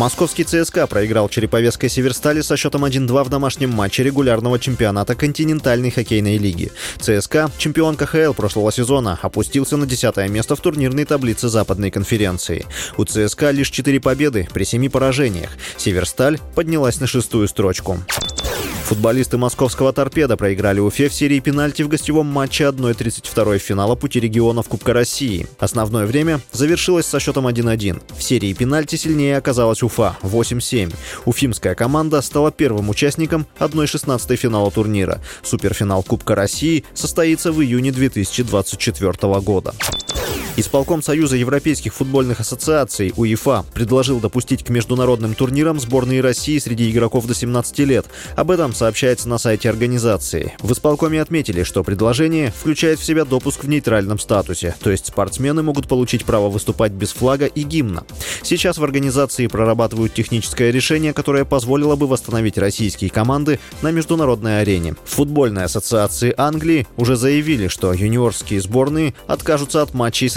Московский ЦСКА проиграл Череповецкой Северстали со счетом 1-2 в домашнем матче регулярного чемпионата континентальной хоккейной лиги. ЦСКА, чемпион КХЛ прошлого сезона, опустился на 10 место в турнирной таблице Западной конференции. У ЦСКА лишь 4 победы при 7 поражениях. Северсталь поднялась на шестую строчку. Футболисты московского «Торпеда» проиграли Уфе в серии пенальти в гостевом матче 1-32 финала пути регионов Кубка России. Основное время завершилось со счетом 1-1. В серии пенальти сильнее оказалась Уфа – 8-7. Уфимская команда стала первым участником 1-16 финала турнира. Суперфинал Кубка России состоится в июне 2024 года. Исполком Союза Европейских футбольных ассоциаций УЕФА предложил допустить к международным турнирам сборные России среди игроков до 17 лет. Об этом сообщается на сайте организации. В исполкоме отметили, что предложение включает в себя допуск в нейтральном статусе, то есть спортсмены могут получить право выступать без флага и гимна. Сейчас в организации прорабатывают техническое решение, которое позволило бы восстановить российские команды на международной арене. В футбольной ассоциации Англии уже заявили, что юниорские сборные откажутся от матчей с